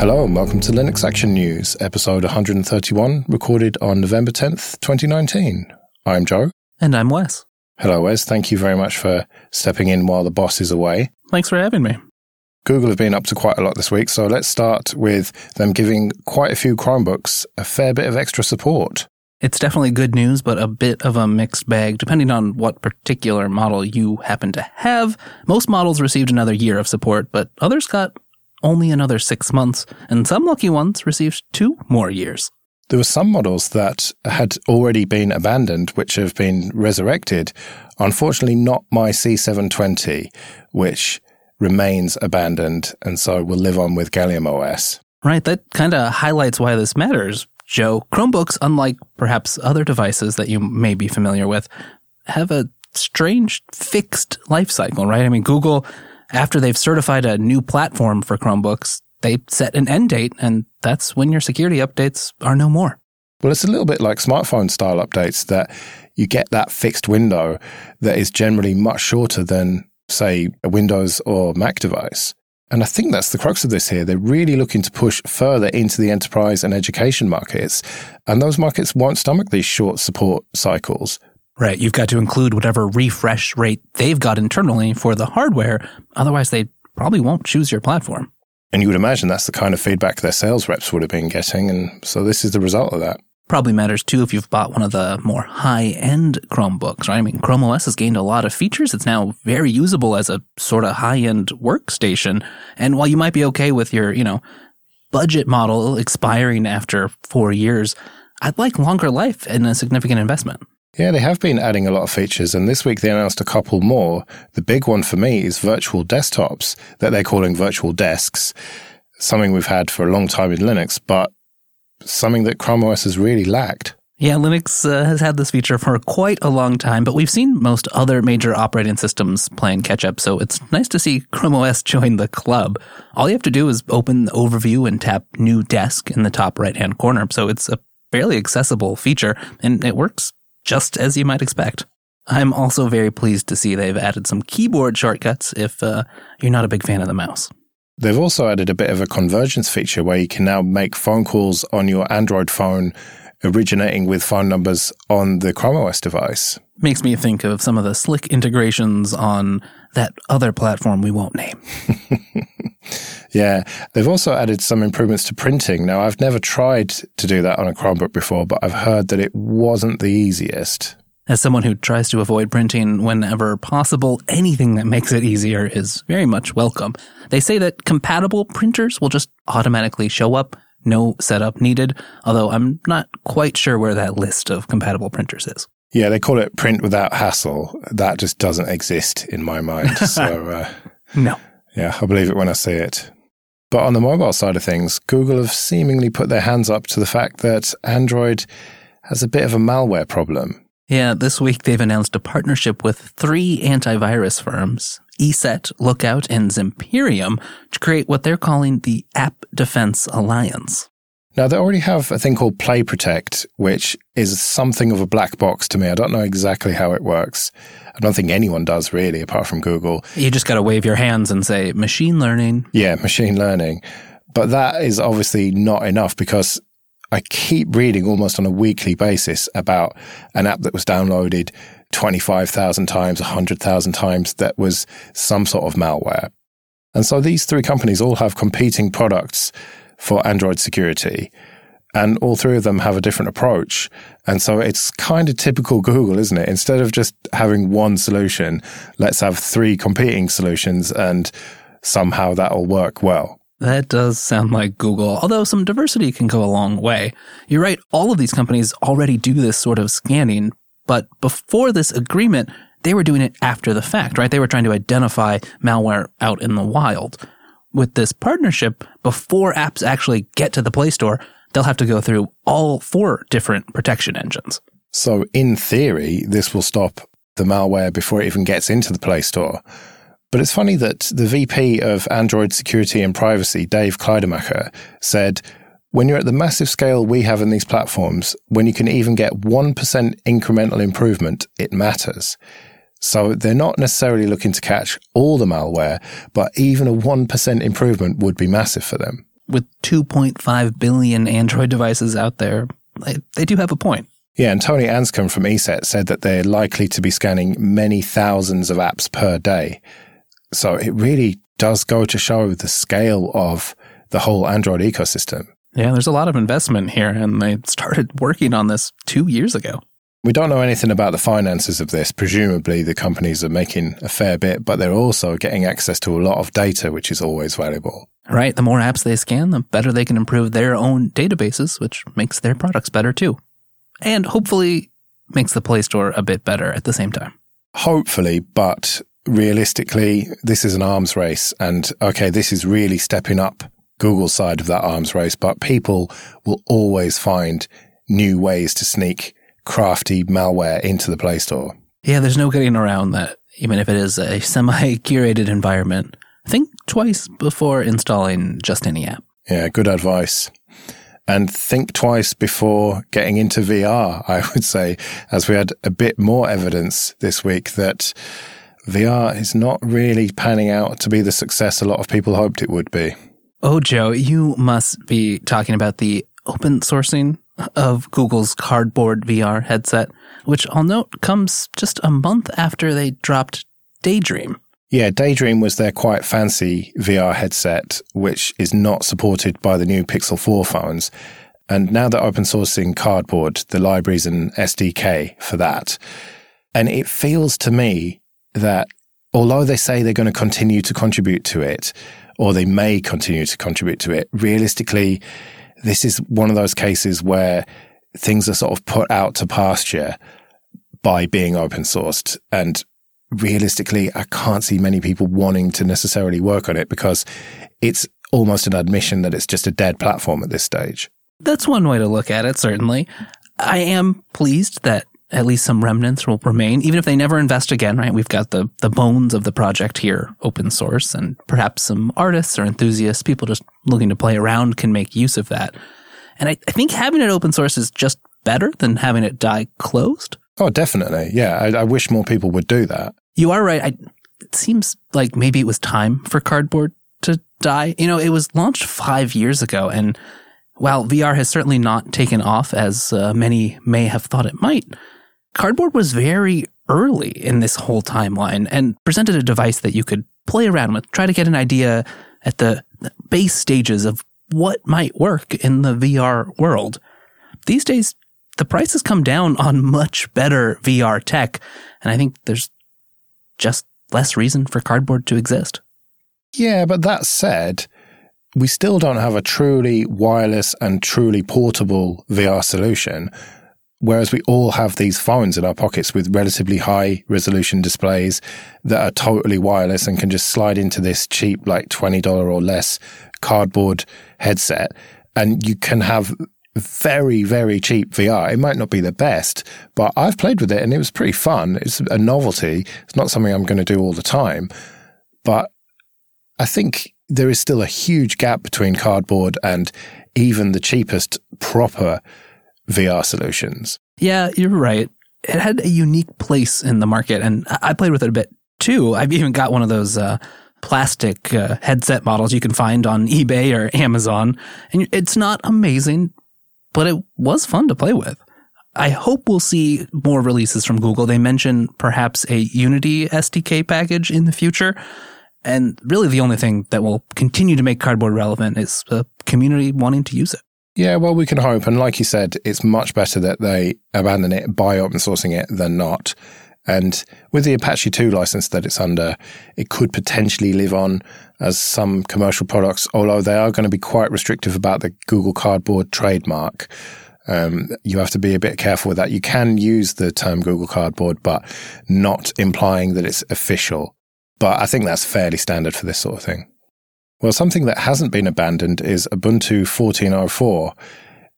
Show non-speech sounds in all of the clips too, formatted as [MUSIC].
Hello and welcome to Linux Action News, episode 131, recorded on November 10th, 2019. I'm Joe. And I'm Wes. Hello, Wes. Thank you very much for stepping in while the boss is away. Thanks for having me. Google have been up to quite a lot this week, so let's start with them giving quite a few Chromebooks a fair bit of extra support. It's definitely good news, but a bit of a mixed bag depending on what particular model you happen to have. Most models received another year of support, but others got only another six months, and some lucky ones received two more years. There were some models that had already been abandoned, which have been resurrected. Unfortunately, not my C720, which remains abandoned and so will live on with Gallium OS. Right, that kind of highlights why this matters, Joe. Chromebooks, unlike perhaps other devices that you may be familiar with, have a strange fixed life cycle, right? I mean, Google after they've certified a new platform for Chromebooks, they set an end date, and that's when your security updates are no more. Well, it's a little bit like smartphone style updates that you get that fixed window that is generally much shorter than, say, a Windows or Mac device. And I think that's the crux of this here. They're really looking to push further into the enterprise and education markets. And those markets won't stomach these short support cycles. Right. You've got to include whatever refresh rate they've got internally for the hardware. Otherwise, they probably won't choose your platform. And you would imagine that's the kind of feedback their sales reps would have been getting. And so this is the result of that. Probably matters too if you've bought one of the more high end Chromebooks, right? I mean, Chrome OS has gained a lot of features. It's now very usable as a sort of high end workstation. And while you might be okay with your, you know, budget model expiring after four years, I'd like longer life and a significant investment. Yeah, they have been adding a lot of features, and this week they announced a couple more. The big one for me is virtual desktops that they're calling virtual desks, something we've had for a long time in Linux, but something that Chrome OS has really lacked. Yeah, Linux uh, has had this feature for quite a long time, but we've seen most other major operating systems playing catch up, so it's nice to see Chrome OS [LAUGHS] join the club. All you have to do is open the overview and tap New Desk in the top right hand corner, so it's a fairly accessible feature, and it works just as you might expect. I'm also very pleased to see they've added some keyboard shortcuts if uh, you're not a big fan of the mouse. They've also added a bit of a convergence feature where you can now make phone calls on your Android phone originating with phone numbers on the Chrome OS device. Makes me think of some of the slick integrations on that other platform we won't name. [LAUGHS] yeah, they've also added some improvements to printing. Now, I've never tried to do that on a Chromebook before, but I've heard that it wasn't the easiest. As someone who tries to avoid printing whenever possible, anything that makes it easier is very much welcome. They say that compatible printers will just automatically show up, no setup needed, although I'm not quite sure where that list of compatible printers is. Yeah, they call it print without hassle. That just doesn't exist in my mind. [LAUGHS] So, uh, no. Yeah, I believe it when I see it. But on the mobile side of things, Google have seemingly put their hands up to the fact that Android has a bit of a malware problem. Yeah, this week they've announced a partnership with three antivirus firms, ESET, Lookout, and Zimperium, to create what they're calling the App Defense Alliance. Now, they already have a thing called Play Protect, which is something of a black box to me. I don't know exactly how it works. I don't think anyone does really, apart from Google. You just got to wave your hands and say machine learning. Yeah, machine learning. But that is obviously not enough because I keep reading almost on a weekly basis about an app that was downloaded 25,000 times, 100,000 times that was some sort of malware. And so these three companies all have competing products for Android security. And all three of them have a different approach. And so it's kind of typical Google, isn't it? Instead of just having one solution, let's have three competing solutions and somehow that'll work well. That does sound like Google, although some diversity can go a long way. You're right, all of these companies already do this sort of scanning, but before this agreement, they were doing it after the fact, right? They were trying to identify malware out in the wild with this partnership, before apps actually get to the Play Store, they'll have to go through all four different protection engines. So, in theory, this will stop the malware before it even gets into the Play Store. But it's funny that the VP of Android Security and Privacy, Dave Kleidermacher, said, when you're at the massive scale we have in these platforms, when you can even get 1% incremental improvement, it matters. So they're not necessarily looking to catch all the malware, but even a 1% improvement would be massive for them. with 2.5 billion Android devices out there, they, they do have a point. Yeah, and Tony Anscombe from ESET said that they're likely to be scanning many thousands of apps per day. So it really does go to show the scale of the whole Android ecosystem. Yeah, there's a lot of investment here, and they started working on this two years ago. We don't know anything about the finances of this. Presumably, the companies are making a fair bit, but they're also getting access to a lot of data, which is always valuable. Right. The more apps they scan, the better they can improve their own databases, which makes their products better too. And hopefully makes the Play Store a bit better at the same time. Hopefully, but realistically, this is an arms race. And okay, this is really stepping up Google's side of that arms race, but people will always find new ways to sneak crafty malware into the Play Store. Yeah, there's no getting around that, even if it is a semi curated environment. Think twice before installing just any app. Yeah, good advice. And think twice before getting into VR, I would say, as we had a bit more evidence this week that VR is not really panning out to be the success a lot of people hoped it would be. Oh, Joe, you must be talking about the open sourcing of Google's Cardboard VR headset, which I'll note comes just a month after they dropped Daydream. Yeah, Daydream was their quite fancy VR headset, which is not supported by the new Pixel 4 phones. And now they're open sourcing Cardboard, the libraries and SDK for that. And it feels to me that although they say they're going to continue to contribute to it, or they may continue to contribute to it, realistically, this is one of those cases where things are sort of put out to pasture by being open sourced. And realistically, I can't see many people wanting to necessarily work on it because it's almost an admission that it's just a dead platform at this stage. That's one way to look at it, certainly. I am pleased that at least some remnants will remain, even if they never invest again, right? We've got the, the bones of the project here open source, and perhaps some artists or enthusiasts, people just looking to play around, can make use of that. And I, I think having it open source is just better than having it die closed. Oh, definitely. Yeah. I, I wish more people would do that. You are right. I, it seems like maybe it was time for Cardboard to die. You know, it was launched five years ago, and while VR has certainly not taken off as uh, many may have thought it might, Cardboard was very early in this whole timeline and presented a device that you could play around with, try to get an idea at the base stages of what might work in the VR world. These days, the price has come down on much better VR tech, and I think there's just less reason for Cardboard to exist. Yeah, but that said, we still don't have a truly wireless and truly portable VR solution. Whereas we all have these phones in our pockets with relatively high resolution displays that are totally wireless and can just slide into this cheap, like $20 or less cardboard headset. And you can have very, very cheap VR. It might not be the best, but I've played with it and it was pretty fun. It's a novelty. It's not something I'm going to do all the time, but I think there is still a huge gap between cardboard and even the cheapest proper VR solutions. Yeah, you're right. It had a unique place in the market, and I played with it a bit too. I've even got one of those uh, plastic uh, headset models you can find on eBay or Amazon, and it's not amazing, but it was fun to play with. I hope we'll see more releases from Google. They mention perhaps a Unity SDK package in the future. And really, the only thing that will continue to make Cardboard relevant is the community wanting to use it. Yeah, well, we can hope. And like you said, it's much better that they abandon it by open sourcing it than not. And with the Apache 2 license that it's under, it could potentially live on as some commercial products, although they are going to be quite restrictive about the Google Cardboard trademark. Um, you have to be a bit careful with that. You can use the term Google Cardboard, but not implying that it's official. But I think that's fairly standard for this sort of thing. Well, something that hasn't been abandoned is Ubuntu 14.04.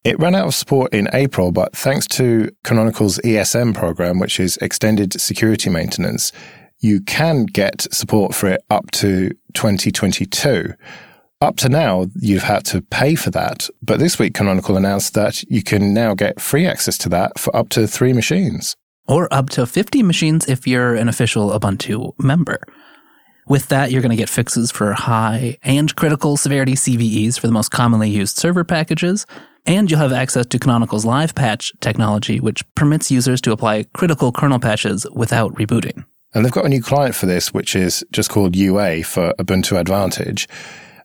It ran out of support in April, but thanks to Canonical's ESM program, which is extended security maintenance, you can get support for it up to 2022. Up to now, you've had to pay for that, but this week Canonical announced that you can now get free access to that for up to three machines. Or up to 50 machines if you're an official Ubuntu member. With that, you're going to get fixes for high and critical severity CVEs for the most commonly used server packages, and you'll have access to Canonical's live patch technology, which permits users to apply critical kernel patches without rebooting. And they've got a new client for this, which is just called UA for Ubuntu Advantage.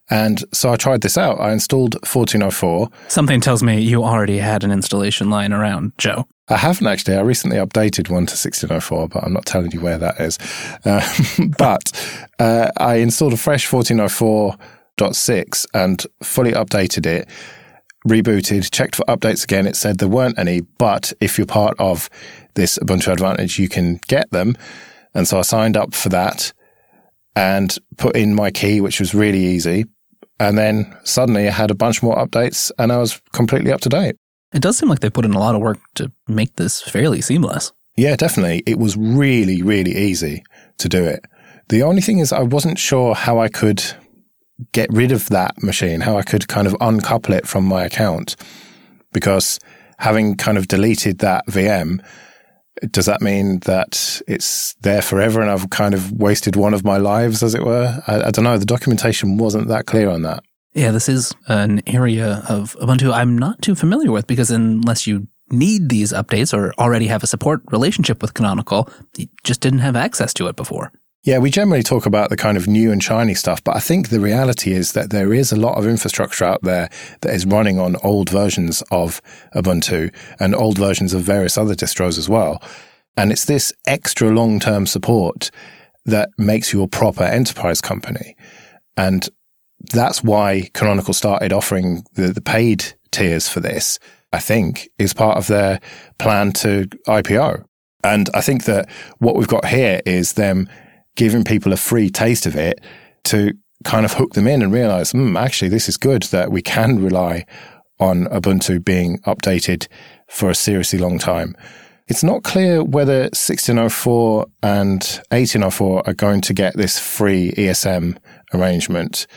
And so I tried this out. I installed 1404. Something tells me you already had an installation lying around, Joe. I haven't actually. I recently updated one to 1604, but I'm not telling you where that is. Uh, [LAUGHS] but uh, I installed a fresh 1404.6 and fully updated it, rebooted, checked for updates again. It said there weren't any, but if you're part of this Ubuntu Advantage, you can get them. And so I signed up for that and put in my key, which was really easy. And then suddenly I had a bunch more updates and I was completely up to date. It does seem like they put in a lot of work to make this fairly seamless. Yeah, definitely. It was really, really easy to do it. The only thing is, I wasn't sure how I could get rid of that machine, how I could kind of uncouple it from my account. Because having kind of deleted that VM, does that mean that it's there forever and I've kind of wasted one of my lives, as it were? I, I don't know. The documentation wasn't that clear on that. Yeah, this is an area of Ubuntu I'm not too familiar with because unless you need these updates or already have a support relationship with Canonical, you just didn't have access to it before. Yeah, we generally talk about the kind of new and shiny stuff, but I think the reality is that there is a lot of infrastructure out there that is running on old versions of Ubuntu and old versions of various other distros as well. And it's this extra long term support that makes you a proper enterprise company. And that's why Canonical started offering the, the paid tiers for this, I think, is part of their plan to IPO. And I think that what we've got here is them giving people a free taste of it to kind of hook them in and realize, hmm, actually, this is good that we can rely on Ubuntu being updated for a seriously long time. It's not clear whether 1604 and 1804 are going to get this free ESM arrangement.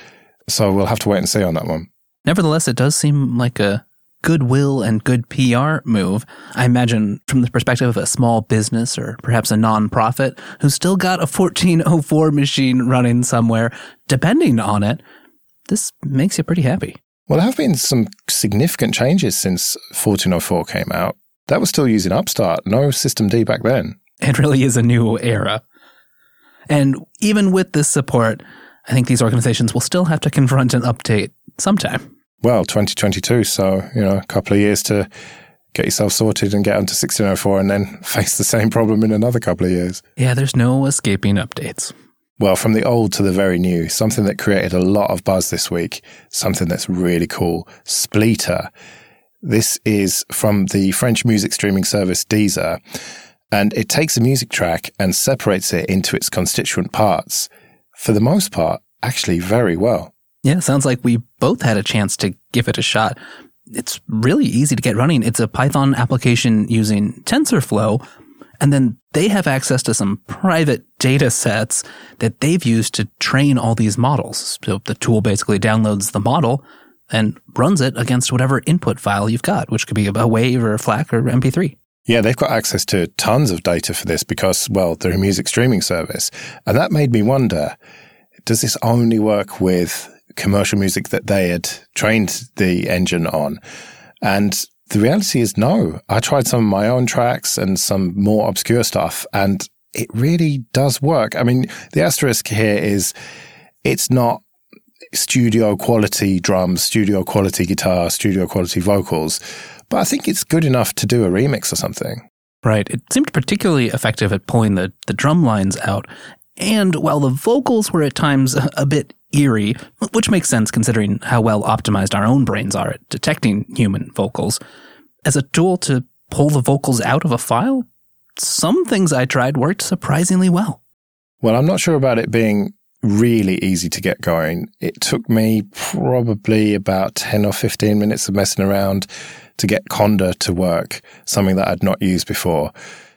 So we'll have to wait and see on that one. Nevertheless, it does seem like a goodwill and good PR move. I imagine from the perspective of a small business or perhaps a nonprofit who's still got a 1404 machine running somewhere, depending on it, this makes you pretty happy. Well, there have been some significant changes since 1404 came out. That was still using Upstart, no System D back then. It really is a new era. And even with this support, I think these organizations will still have to confront an update sometime well, 2022. So, you know, a couple of years to get yourself sorted and get onto 1604 and then [LAUGHS] face the same problem in another couple of years. Yeah, there's no escaping updates. Well, from the old to the very new, something that created a lot of buzz this week, something that's really cool, Spleeter. This is from the French music streaming service Deezer, and it takes a music track and separates it into its constituent parts. For the most part, actually very well. Yeah, sounds like we both had a chance to give it a shot. It's really easy to get running. It's a Python application using TensorFlow, and then they have access to some private data sets that they've used to train all these models. So the tool basically downloads the model and runs it against whatever input file you've got, which could be a WAV or a FLAC or MP3. Yeah, they've got access to tons of data for this because, well, they're a music streaming service. And that made me wonder, does this only work with commercial music that they had trained the engine on. And the reality is no. I tried some of my own tracks and some more obscure stuff and it really does work. I mean, the asterisk here is it's not studio quality drums, studio quality guitar, studio quality vocals, but I think it's good enough to do a remix or something. Right. It seemed particularly effective at pulling the, the drum lines out. And while the vocals were at times a bit eerie, which makes sense considering how well optimized our own brains are at detecting human vocals. As a tool to pull the vocals out of a file, some things I tried worked surprisingly well. Well, I'm not sure about it being really easy to get going. It took me probably about 10 or 15 minutes of messing around to get Conda to work, something that I'd not used before.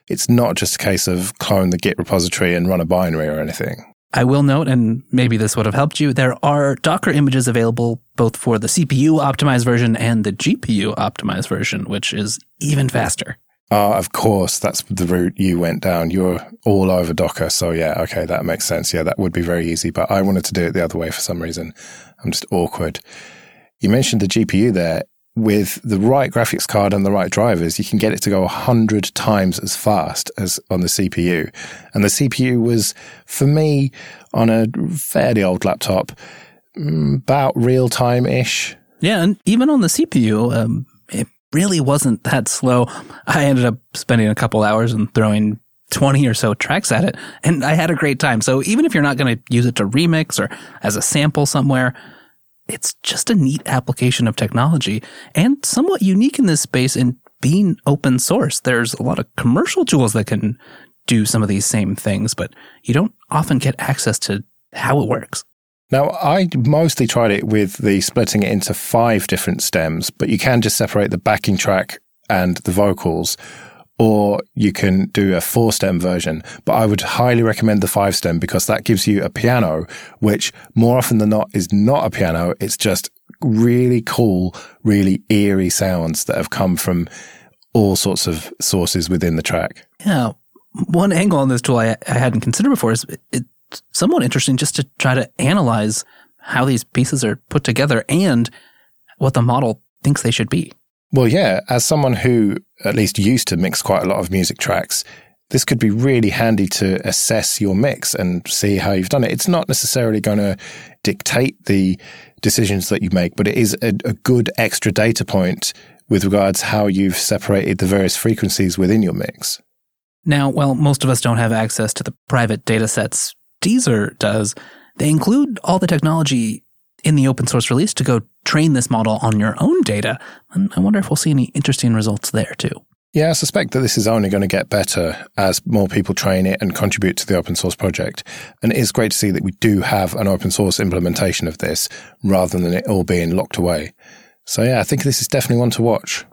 It's not just a case of clone the Git repository and run a binary or anything. I will note, and maybe this would have helped you, there are Docker images available both for the CPU optimized version and the GPU optimized version, which is even faster. Ah, of course, that's the route you went down. You're all over Docker. So yeah, okay, that makes sense. Yeah, that would be very easy, but I wanted to do it the other way for some reason. I'm just awkward. You mentioned the GPU there. With the right graphics card and the right drivers, you can get it to go 100 times as fast as on the CPU. And the CPU was, for me, on a fairly old laptop, mm, about real time ish. Yeah, and even on the CPU, um, it really wasn't that slow. I ended up spending a couple hours and throwing 20 or so tracks at it, and I had a great time. So even if you're not going to use it to remix or as a sample somewhere, it's just a neat application of technology and somewhat unique in this space in being open source. There's a lot of commercial tools that can do some of these same things, but you don't often get access to how it works. Now, I mostly tried it with the splitting it into five different stems, but you can just separate the backing track and the vocals, or you can do a four stem version. But I would highly recommend the five stem because that gives you a piano, which more often than not is not a piano. It's just really cool, really eerie sounds that have come from all sorts of sources within the track. Yeah. One angle on this tool I, I hadn't considered before is it's somewhat interesting just to try to analyze how these pieces are put together and what the model thinks they should be. Well, yeah, as someone who at least used to mix quite a lot of music tracks, this could be really handy to assess your mix and see how you've done it. It's not necessarily going to dictate the decisions that you make, but it is a, a good extra data point with regards how you've separated the various frequencies within your mix. Now, while most of us don't have access to the private data sets Deezer does, they include all the technology in the open source release to go train this model on your own data. And I wonder if we'll see any interesting results there too. Yeah, I suspect that this is only going to get better as more people train it and contribute to the open source project. And it is great to see that we do have an open source implementation of this rather than it all being locked away. So yeah, I think this is definitely one to watch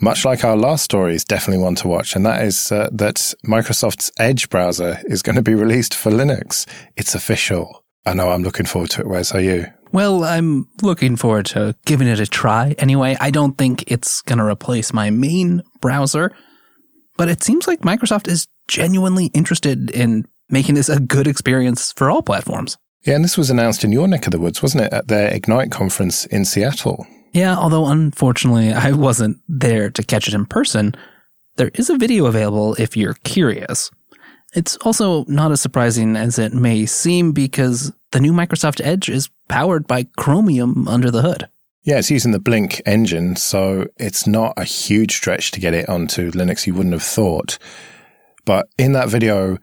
much like our last story, is definitely one to watch, and that is uh, that Microsoft's Edge browser is going to be released for Linux. It's official. I know I'm looking forward to it. Wes are you? Well, I'm looking forward to giving it a try. Anyway, I don't think it's going to replace my main browser, but it seems like Microsoft is genuinely interested in making this a good experience for all platforms. Yeah, and this was announced in your neck of the woods, wasn't it, at their Ignite conference in Seattle? Yeah, although unfortunately I wasn't there to catch it in person, there is a video available if you're curious. It's also not as surprising as it may seem because the new Microsoft Edge is powered by Chromium under the hood. Yeah, it's using the Blink engine, so it's not a huge stretch to get it onto Linux, you wouldn't have thought. But in that video,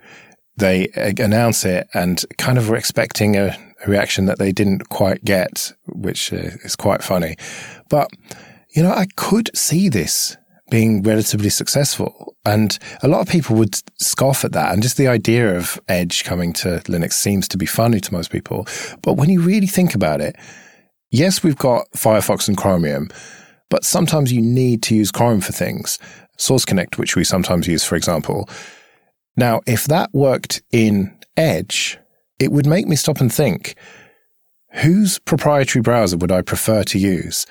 they announce it and kind of were expecting a, a reaction that they didn't quite get, which uh, is quite funny. But, you know, I could see this being relatively successful. And a lot of people would scoff at that. And just the idea of Edge coming to Linux seems to be funny to most people. But when you really think about it, yes, we've got Firefox and Chromium, but sometimes you need to use Chrome for things. Source Connect, which we sometimes use, for example. Now, if that worked in Edge, it would make me stop and think whose proprietary browser would I prefer to use?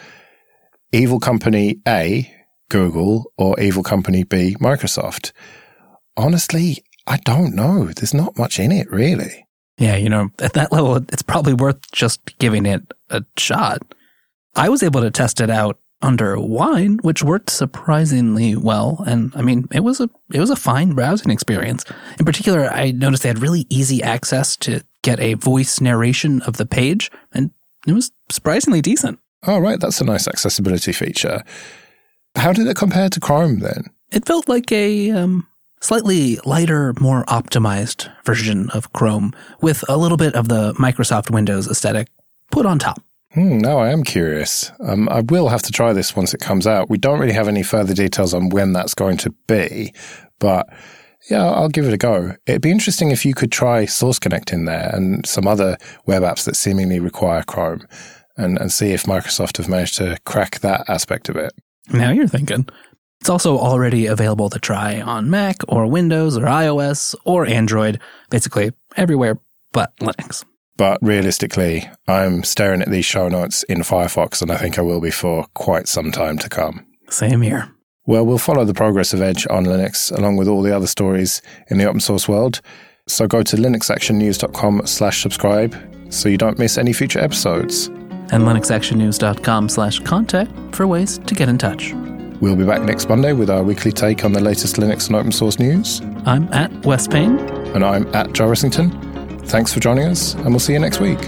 Evil Company A, Google, or Evil Company B, Microsoft? Honestly, I don't know. There's not much in it, really. Yeah, you know, at that level, it's probably worth just giving it a shot. I was able to test it out under Wine, which worked surprisingly well. And I mean, it was a it was a fine browsing experience. In particular, I noticed they had really easy access to get a voice narration of the page, and it was surprisingly decent. Oh, right, that's a nice accessibility feature. How did it compare to Chrome then? It felt like a um, slightly lighter, more optimized version of Chrome with a little bit of the Microsoft Windows aesthetic put on top. Hmm, now I am curious. Um, I will have to try this once it comes out. We don't really have any further details on when that's going to be, but yeah, I'll give it a go. It'd be interesting if you could try Source Connect in there and some other web apps that seemingly require Chrome and, and see if Microsoft have managed to crack that aspect of it. Now you're thinking. It's also already available to try on Mac or Windows or iOS or Android, basically everywhere but Linux. But realistically, I'm staring at these show notes in Firefox, and I think I will be for quite some time to come. Same here. Well, we'll follow the progress of Edge on Linux along with all the other stories in the open source world. So go to linuxactionnews.com slash subscribe so you don't miss any future episodes. And linuxactionnews.com slash contact for ways to get in touch. We'll be back next Monday with our weekly take on the latest Linux and open source news. I'm at Wes Payne. And I'm at Joe Ressington. Thanks for joining us, and we'll see you next week.